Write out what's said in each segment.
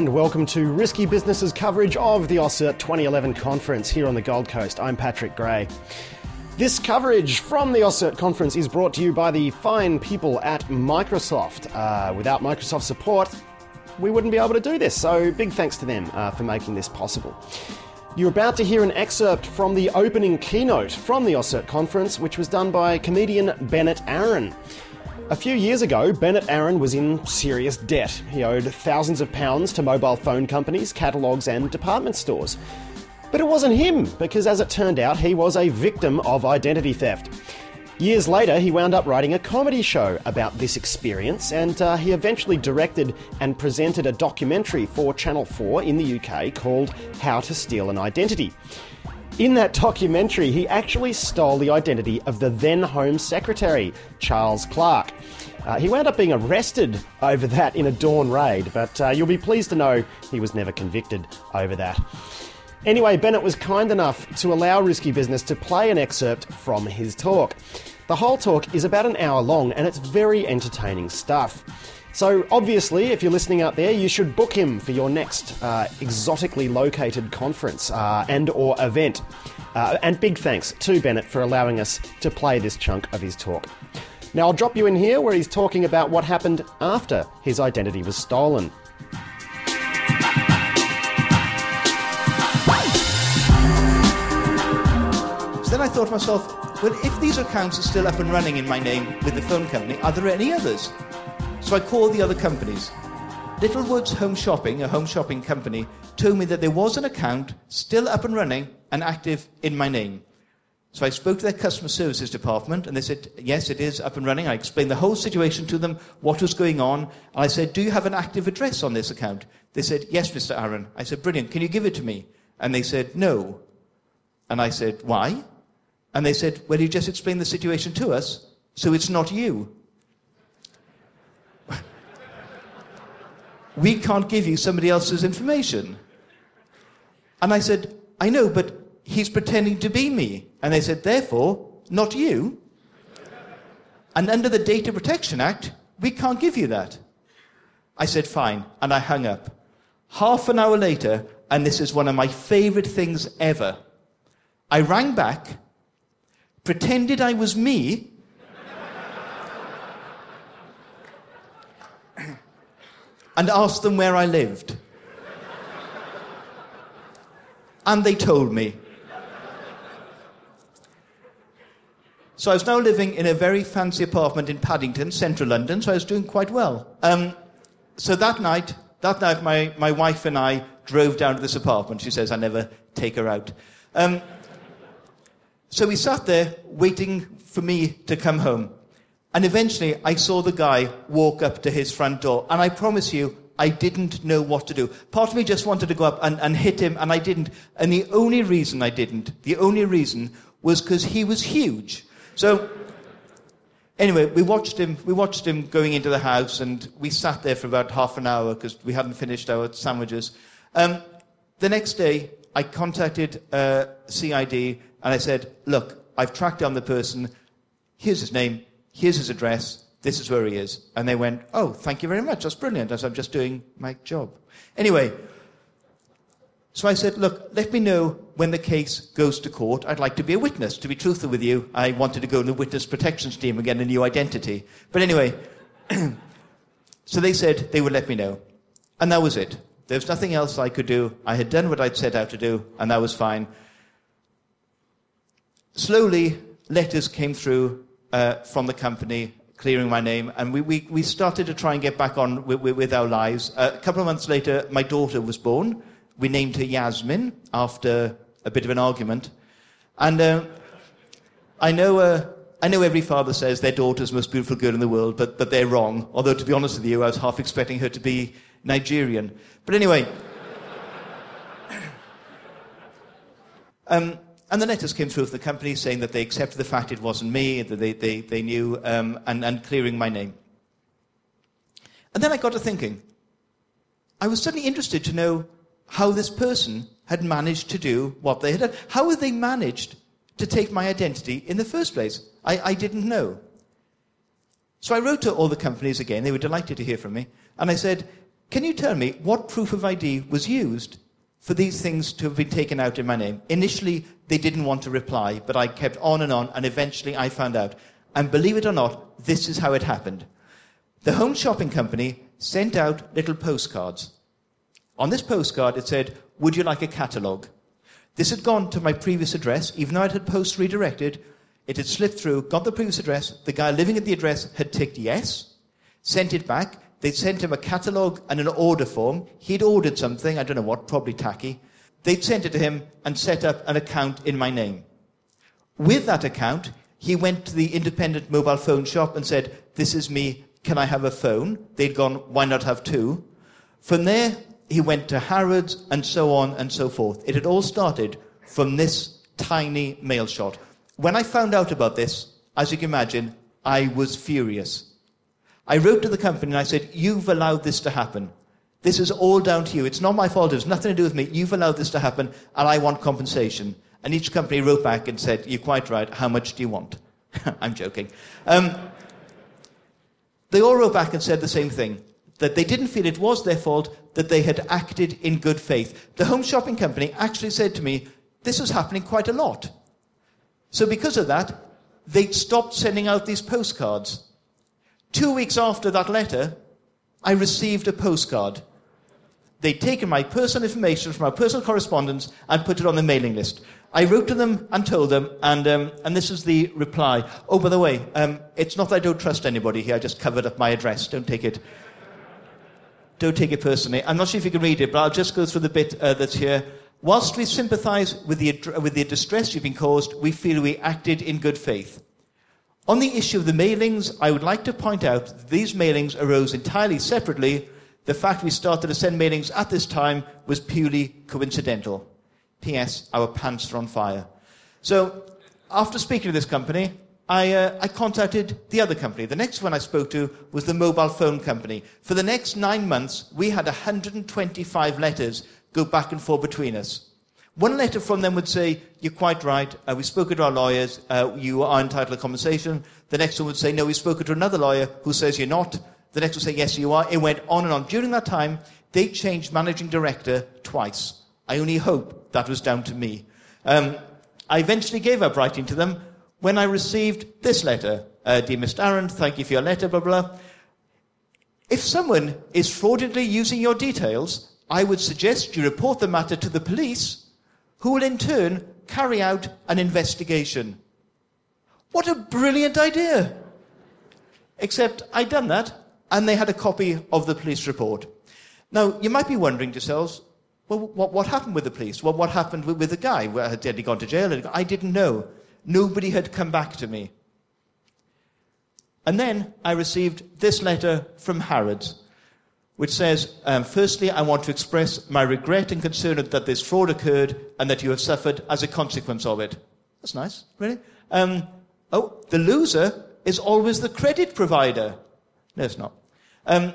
and welcome to Risky Businesses coverage of the AusCERT 2011 conference here on the Gold Coast. I'm Patrick Gray. This coverage from the AusCERT conference is brought to you by the fine people at Microsoft. Uh, without Microsoft support, we wouldn't be able to do this, so big thanks to them uh, for making this possible. You're about to hear an excerpt from the opening keynote from the AusCERT conference, which was done by comedian Bennett Arron. A few years ago, Bennett Arron was in serious debt. He owed thousands of pounds to mobile phone companies, catalogues, and department stores. But it wasn't him, because as it turned out, he was a victim of identity theft. Years later, he wound up writing a comedy show about this experience, and uh, he eventually directed and presented a documentary for Channel 4 in the UK called How to Steal an Identity. In that documentary, he actually stole the identity of the then Home Secretary, Charles Clarke. Uh, he wound up being arrested over that in a dawn raid, but uh, you'll be pleased to know he was never convicted over that. Anyway, Bennett was kind enough to allow Risky Business to play an excerpt from his talk. The whole talk is about an hour long and it's very entertaining stuff. So, obviously, if you're listening out there, you should book him for your next uh, exotically located conference uh, and/or event. Uh, and big thanks to Bennett for allowing us to play this chunk of his talk. Now, I'll drop you in here where he's talking about what happened after his identity was stolen. So then I thought to myself, well, if these accounts are still up and running in my name with the phone company, are there any others? So I called the other companies. Littlewoods Home Shopping, a home shopping company, told me that there was an account still up and running and active in my name. So I spoke to their customer services department and they said, yes, it is up and running. I explained the whole situation to them, what was going on. And I said, do you have an active address on this account? They said, yes, Mr. Arron. I said, brilliant. Can you give it to me? And they said, no. And I said, why? And they said, well, you just explained the situation to us, so it's not you. We can't give you somebody else's information. And I said, I know, but he's pretending to be me. And they said, therefore, not you. And under the Data Protection Act, we can't give you that. I said, fine. And I hung up. Half an hour later, and this is one of my favorite things ever, I rang back, pretended I was me, and asked them where I lived. And they told me. So I was now living in a very fancy apartment in Paddington, central London, so I was doing quite well. Um, so that night, that night, my, my wife and I drove down to this apartment. She says I never take her out. Um, so we sat there waiting for me to come home. And eventually, I saw the guy walk up to his front door. And I promise you, I didn't know what to do. Part of me just wanted to go up and, and hit him, and I didn't. And the only reason I didn't, the only reason was because he was huge. So, anyway, we watched him. We watched him going into the house, and we sat there for about half an hour because we hadn't finished our sandwiches. Um, the next day, I contacted uh, CID and I said, "Look, I've tracked down the person. Here's his name here's his address, this is where he is. And they went, oh, thank you very much, that's brilliant, as I'm just doing my job. Anyway, so I said, look, let me know when the case goes to court. I'd like to be a witness. To be truthful with you, I wanted to go in the witness protection team and get a new identity. But anyway, so they said they would let me know. And that was it. There was nothing else I could do. I had done what I'd set out to do, and that was fine. Slowly, letters came through uh, from the company clearing my name, and we, we, we started to try and get back on with, with, our lives. Uh, a couple of months later, my daughter was born. We named her Yasmin after a bit of an argument. And uh, I know. Uh, I know every father says their daughter's the most beautiful girl in the world, but, but they're wrong. Although, to be honest with you, I was half expecting her to be Nigerian. But anyway. um, and the letters came through of the company saying that they accepted the fact it wasn't me, that they, they, they knew, um, and, and clearing my name. And then I got to thinking. I was suddenly interested to know how this person had managed to do what they had done. How had they managed to take my identity in the first place? I, I didn't know. So I wrote to all the companies again. They were delighted to hear from me. And I said, Can you tell me what proof of ID was used for these things to have been taken out in my name? Initially, they didn't want to reply, but I kept on and on, and eventually I found out. And believe it or not, this is how it happened. The home shopping company sent out little postcards. On this postcard, it said, Would you like a catalogue? This had gone to my previous address, even though it had post redirected. It had slipped through, got the previous address. The guy living at the address had ticked yes, sent it back. They'd sent him a catalogue and an order form. He'd ordered something, I don't know what, probably tacky. They'd sent it to him and set up an account in my name. With that account, he went to the independent mobile phone shop and said, This is me, can I have a phone? They'd gone, Why not have two? From there, he went to Harrods and so on and so forth. It had all started from this tiny mail shot. When I found out about this, as you can imagine, I was furious. I wrote to the company and I said, You've allowed this to happen. This is all down to you. It's not my fault. It's nothing to do with me. You've allowed this to happen, and I want compensation. And each company wrote back and said, You're quite right. How much do you want? I'm joking. Um, they all wrote back and said the same thing that they didn't feel it was their fault, that they had acted in good faith. The home shopping company actually said to me, This is happening quite a lot. So, because of that, they stopped sending out these postcards. Two weeks after that letter, I received a postcard. They'd taken my personal information from our personal correspondence and put it on the mailing list. I wrote to them and told them, and, um, and this is the reply. Oh, by the way, um, it's not that I don't trust anybody here, I just covered up my address. Don't take it. Don't take it personally. I'm not sure if you can read it, but I'll just go through the bit uh, that's here. Whilst we sympathise with the, with the distress you've been caused, we feel we acted in good faith. On the issue of the mailings, I would like to point out that these mailings arose entirely separately. The fact we started to send mailings at this time was purely coincidental. P.S. Our pants are on fire. So, after speaking to this company, I, uh, I, contacted the other company. The next one I spoke to was the mobile phone company. For the next nine months, we had 125 letters go back and forth between us. One letter from them would say, You're quite right, uh, we've spoken to our lawyers, uh, you are entitled to compensation. The next one would say, No, we've spoken to another lawyer who says you're not. The next would say, Yes, you are. It went on and on. During that time, they changed managing director twice. I only hope that was down to me. Um, I eventually gave up writing to them when I received this letter. Uh, Dear Mr. Arron, thank you for your letter, blah, blah. If someone is fraudulently using your details, I would suggest you report the matter to the police, who will in turn carry out an investigation. What a brilliant idea! Except I'd done that, and they had a copy of the police report. Now, you might be wondering to yourselves, well, what, what happened with the police? Well, what happened with, with the guy? Had he gone to jail? I didn't know. Nobody had come back to me. And then I received this letter from Harrods, which says, um, Firstly, I want to express my regret and concern that this fraud occurred and that you have suffered as a consequence of it. That's nice, really. Um, oh, the loser is always the credit provider. No, it's not. Um,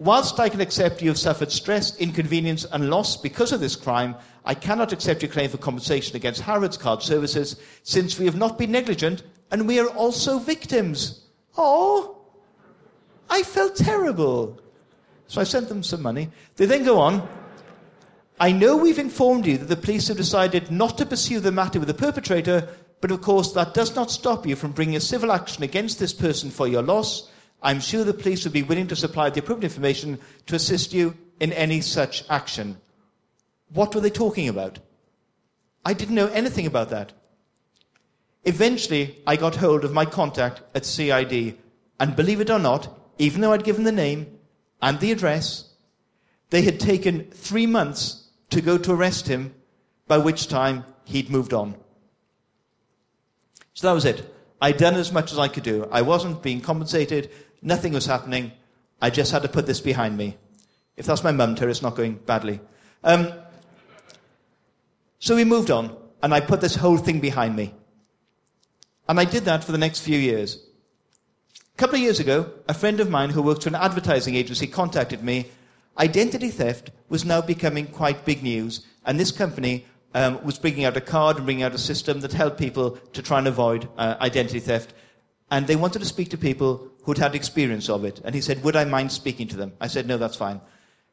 whilst I can accept you have suffered stress, inconvenience, and loss because of this crime, I cannot accept your claim for compensation against Harrods Card Services since we have not been negligent and we are also victims. Oh, I felt terrible. So I sent them some money. They then go on. I know we've informed you that the police have decided not to pursue the matter with the perpetrator, but of course that does not stop you from bringing a civil action against this person for your loss. I'm sure the police will be willing to supply the appropriate information to assist you in any such action. What were they talking about? I didn't know anything about that. Eventually, I got hold of my contact at CID, and believe it or not, even though I'd given the name and the address, they had taken three months to go to arrest him, by which time he'd moved on. So that was it. I'd done as much as I could do. I wasn't being compensated, nothing was happening. I just had to put this behind me. If that's my mum, it's not going badly. Um, so we moved on, and I put this whole thing behind me. And I did that for the next few years. A couple of years ago, a friend of mine who works for an advertising agency contacted me. Identity theft was now becoming quite big news, and this company um, was bringing out a card and bringing out a system that helped people to try and avoid uh, identity theft. And they wanted to speak to people who'd had experience of it. And he said, Would I mind speaking to them? I said, No, that's fine.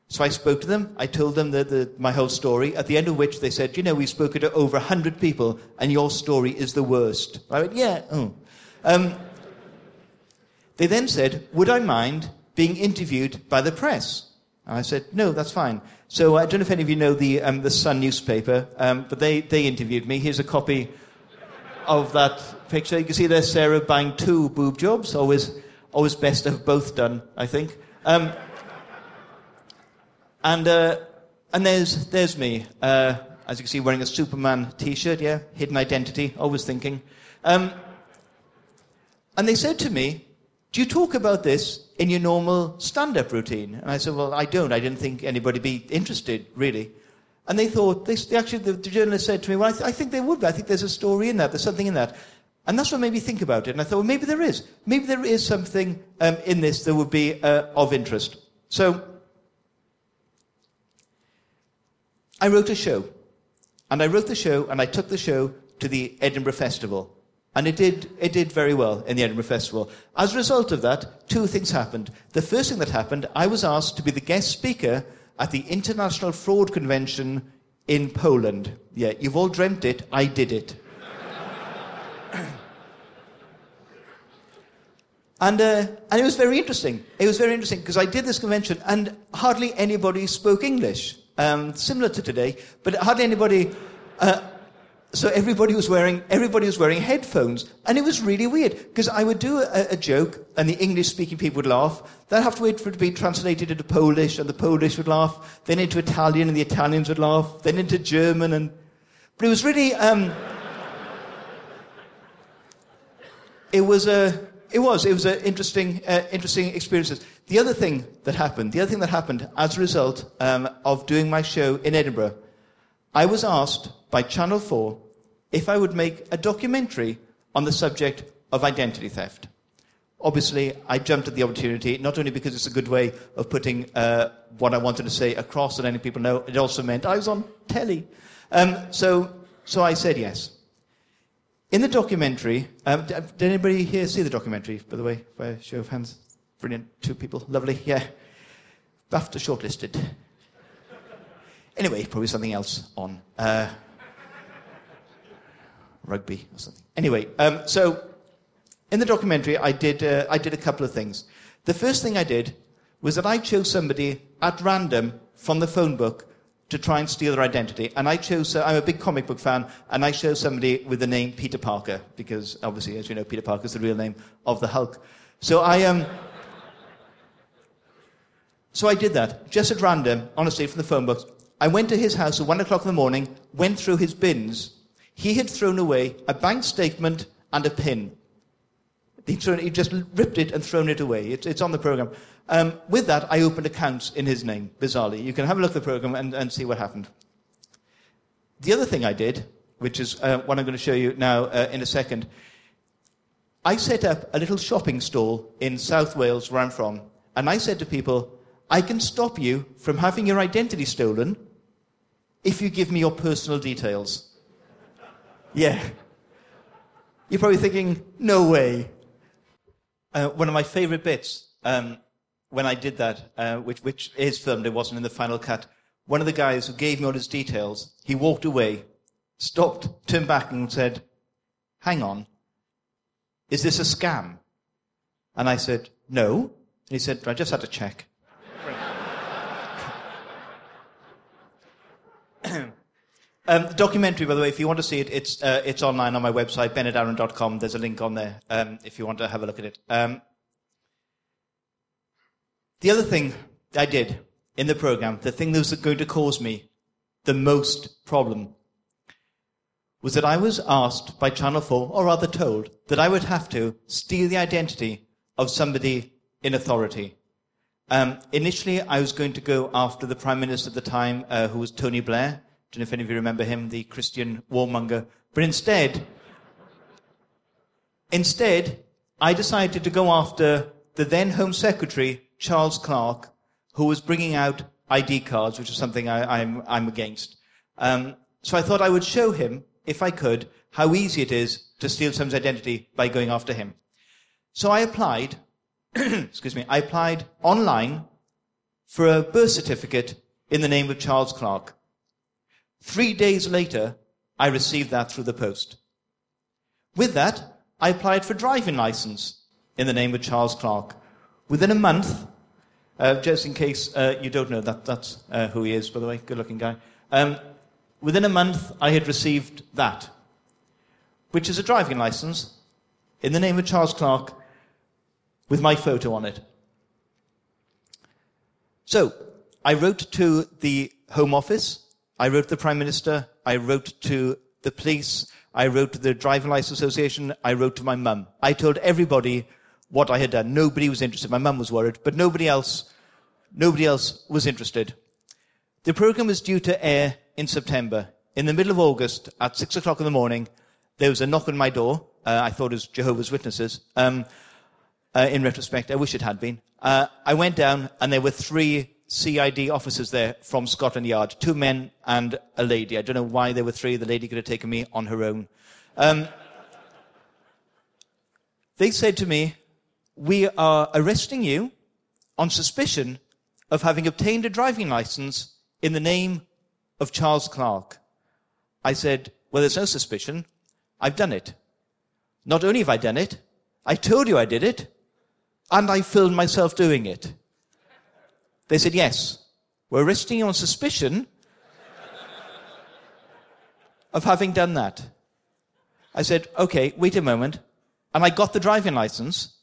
So I spoke to them. I told them the, the, my whole story, at the end of which they said, You know, we've spoken to over 100 people, and your story is the worst. I went, Yeah, oh. Um, they then said, Would I mind being interviewed by the press? And I said, No, that's fine. So I don't know if any of you know the, um, the Sun newspaper, um, but they, they interviewed me. Here's a copy of that picture. You can see there Sarah buying two boob jobs. Always, always best to have both done, I think. Um, and, uh, and there's, there's me, uh, as you can see, wearing a Superman t shirt, yeah, hidden identity, always thinking. Um, and they said to me, Do you talk about this in your normal stand up routine? And I said, Well, I don't. I didn't think anybody would be interested, really. And they thought, they, actually, the, the, journalist said to me, Well, I, th- I think they would. Be. I think there's a story in that. There's something in that. And that's what made me think about it. And I thought, well, maybe there is. Maybe there is something um, in this that would be uh, of interest. So I wrote a show. And I wrote the show and I took the show to the Edinburgh Festival. And it did, it did very well in the Edinburgh Festival. As a result of that, two things happened. The first thing that happened, I was asked to be the guest speaker at the International Fraud Convention in Poland. Yeah, you've all dreamt it, I did it. And, uh, and it was very interesting. It was very interesting because I did this convention and hardly anybody spoke English um, similar to today, but hardly anybody. Uh, so everybody was wearing everybody was wearing headphones, and it was really weird because I would do a, a joke, and the English-speaking people would laugh. Then I'd have to wait for it to be translated into Polish, and the Polish would laugh. Then into Italian, and the Italians would laugh. Then into German, and but it was really. Um, it was a it was. It was an interesting, uh, interesting experiences. The other thing that happened, the other thing that happened as a result um, of doing my show in Edinburgh, I was asked by Channel 4 if I would make a documentary on the subject of identity theft. Obviously, I jumped at the opportunity, not only because it's a good way of putting uh, what I wanted to say across and letting people know, it also meant I was on telly. Um, so, so I said yes. In the documentary, um, did anybody here see the documentary, by the way, by show of hands? Brilliant. Two people. Lovely. Yeah. BAFTA shortlisted. Anyway, probably something else on. Uh, rugby or something. Anyway, um, so in the documentary, I did, uh, I did a couple of things. The first thing I did was that I chose somebody at random from the phone book to try and steal their identity. And I chose, uh, I'm a big comic book fan, and I chose somebody with the name Peter Parker, because obviously, as you know, Peter Parker is the real name of the Hulk. So I, um, so I did that, just at random, honestly, from the phone books. I went to his house at one o'clock in the morning, went through his bins. He had thrown away a bank statement and a pin. He'd, thrown, he just ripped it and thrown it away. It, it's on the program. Um, with that, I opened accounts in his name, bizarrely. You can have a look at the program and, and see what happened. The other thing I did, which is uh, what I'm going to show you now uh, in a second, I set up a little shopping stall in South Wales, where I'm from, and I said to people, I can stop you from having your identity stolen if you give me your personal details. Yeah. You're probably thinking, no way. Uh, one of my favorite bits um, when I did that, uh, which, which is filmed, it wasn't in the final cut, one of the guys who gave me all his details, he walked away, stopped, turned back and said, hang on, is this a scam? And I said, no. And he said, I just had to check. um, the documentary, by the way, if you want to see it, it's, uh, it's online on my website, bennettarron.com. There's a link on there um, if you want to have a look at it. Um, the other thing I did in the program, the thing that was going to cause me the most problem, was that I was asked by Channel 4, or rather told, that I would have to steal the identity of somebody in authority. Um, initially, I was going to go after the Prime Minister at the time, uh, who was Tony Blair. Don't know if any of you remember him, the Christian warmonger. But instead, instead, I decided to go after the then Home Secretary, Charles Clarke, who was bringing out ID cards, which is something I, am I'm, I'm against. Um, so I thought I would show him, if I could, how easy it is to steal someone's identity by going after him. So I applied, excuse me, I applied online for a birth certificate in the name of Charles Clarke. Three days later, I received that through the post. With that, I applied for driving license in the name of Charles Clarke. Within a month, uh, just in case uh, you don't know, that, that's uh, who he is, by the way, good looking guy. Um, within a month, I had received that, which is a driving license in the name of Charles Clarke with my photo on it. So, I wrote to the Home Office, I wrote to the Prime Minister, I wrote to the police, I wrote to the Driving License Association, I wrote to my mum. I told everybody what I had done. Nobody was interested. My mum was worried, but nobody else, nobody else was interested. The program was due to air in September. In the middle of August, at six o'clock in the morning, there was a knock on my door. Uh, I thought it was Jehovah's Witnesses. Um, uh, in retrospect, I wish it had been. Uh, I went down, and there were three CID officers there from Scotland Yard, two men and a lady. I don't know why there were three. The lady could have taken me on her own. Um, they said to me, we are arresting you on suspicion of having obtained a driving license in the name of Charles Clarke. I said, well, there's no suspicion. I've done it. Not only have I done it, I told you I did it, and I filmed myself doing it. They said, yes, we're arresting you on suspicion of having done that. I said, okay, wait a moment. And I got the driving license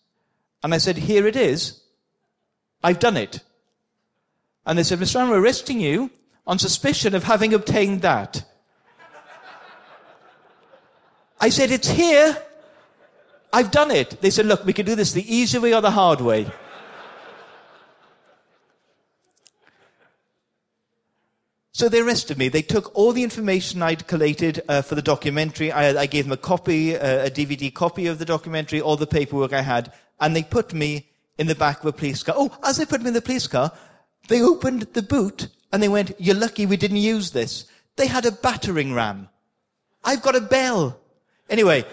and I said, Here it is. I've done it. And they said, Mr. Allen, we're arresting you on suspicion of having obtained that. I said, It's here. I've done it. They said, Look, we can do this the easy way or the hard way. So they arrested me. They took all the information I'd collated uh, for the documentary. I, I, gave them a copy, uh, a DVD copy of the documentary, all the paperwork I had, and they put me in the back of a police car. Oh, as they put me in the police car, they opened the boot and they went, you're lucky we didn't use this. They had a battering ram. I've got a bell. Anyway,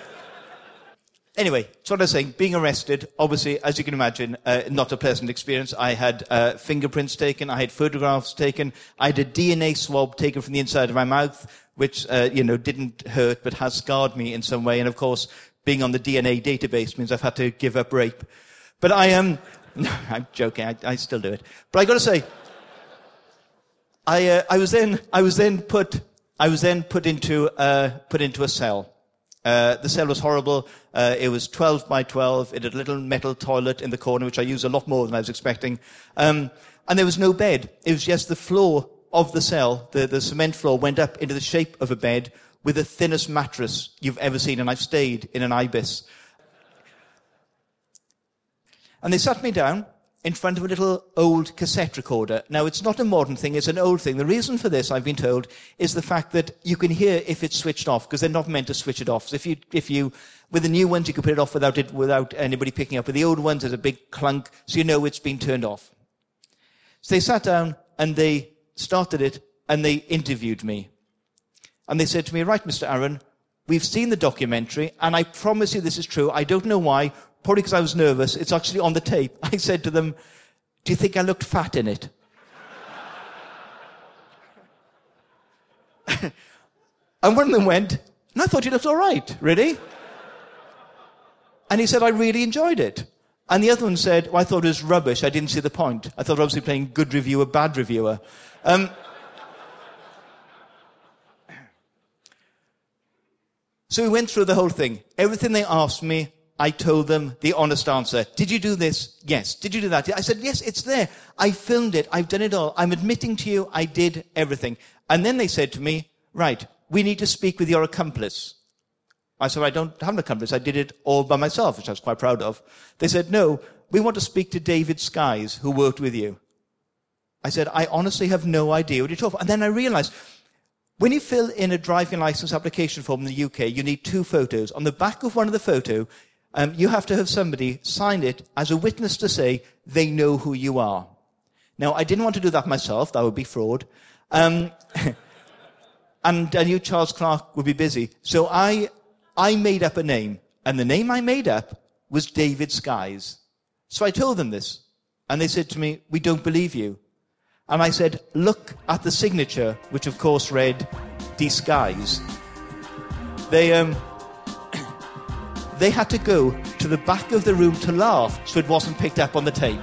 anyway, so what I was saying, being arrested, obviously, as you can imagine, uh, not a pleasant experience. I had uh, fingerprints taken, I had photographs taken, I had a DNA swab taken from the inside of my mouth, which, uh, you know, didn't hurt, but has scarred me in some way. And of course, being on the DNA database means I've had to give up rape. But I am, um, I'm joking, I, I, still do it. But I gotta say, I, uh, I was then, I was then put, I was then put into, uh, put into a cell. Uh, the cell was horrible. Uh, it was 12 by 12. It had a little metal toilet in the corner, which I used a lot more than I was expecting. Um, and there was no bed. It was just the floor of the cell. The, the cement floor went up into the shape of a bed with the thinnest mattress you've ever seen, and I've stayed in an ibis. And they sat me down in front of a little old cassette recorder. Now, it's not a modern thing, it's an old thing. The reason for this, I've been told, is the fact that you can hear if it's switched off, because they're not meant to switch it off. So if you, if you, with the new ones, you can put it off without it, without anybody picking up. With the old ones, there's a big clunk, so you know it's been turned off. So they sat down and they started it and they interviewed me. And they said to me, right, Mr. Arron, we've seen the documentary, and I promise you this is true. I don't know why, probably because I was nervous. It's actually on the tape. I said to them, do you think I looked fat in it? and one of them went, and I thought you looked all right, really? And he said, I really enjoyed it. And the other one said, well, I thought it was rubbish. I didn't see the point. I thought I was playing good reviewer, bad reviewer. Um, So we went through the whole thing. Everything they asked me, I told them the honest answer. Did you do this? Yes. Did you do that? I said, yes, it's there. I filmed it. I've done it all. I'm admitting to you I did everything. And then they said to me, right, we need to speak with your accomplice. I said, I don't have an accomplice. I did it all by myself, which I was quite proud of. They said, no, we want to speak to David Skies, who worked with you. I said, I honestly have no idea what you're talking about. And then I realized when you fill in a driving license application form in the UK, you need two photos. On the back of one of the photo, um, you have to have somebody sign it as a witness to say they know who you are. Now, I didn't want to do that myself. That would be fraud. Um, and I knew Charles Clarke would be busy. So I, I made up a name. And the name I made up was David Skies. So I told them this. And they said to me, we don't believe you. And I said, look at the signature, which of course read Disguise. They, um, they had to go to the back of the room to laugh so it wasn't picked up on the tape.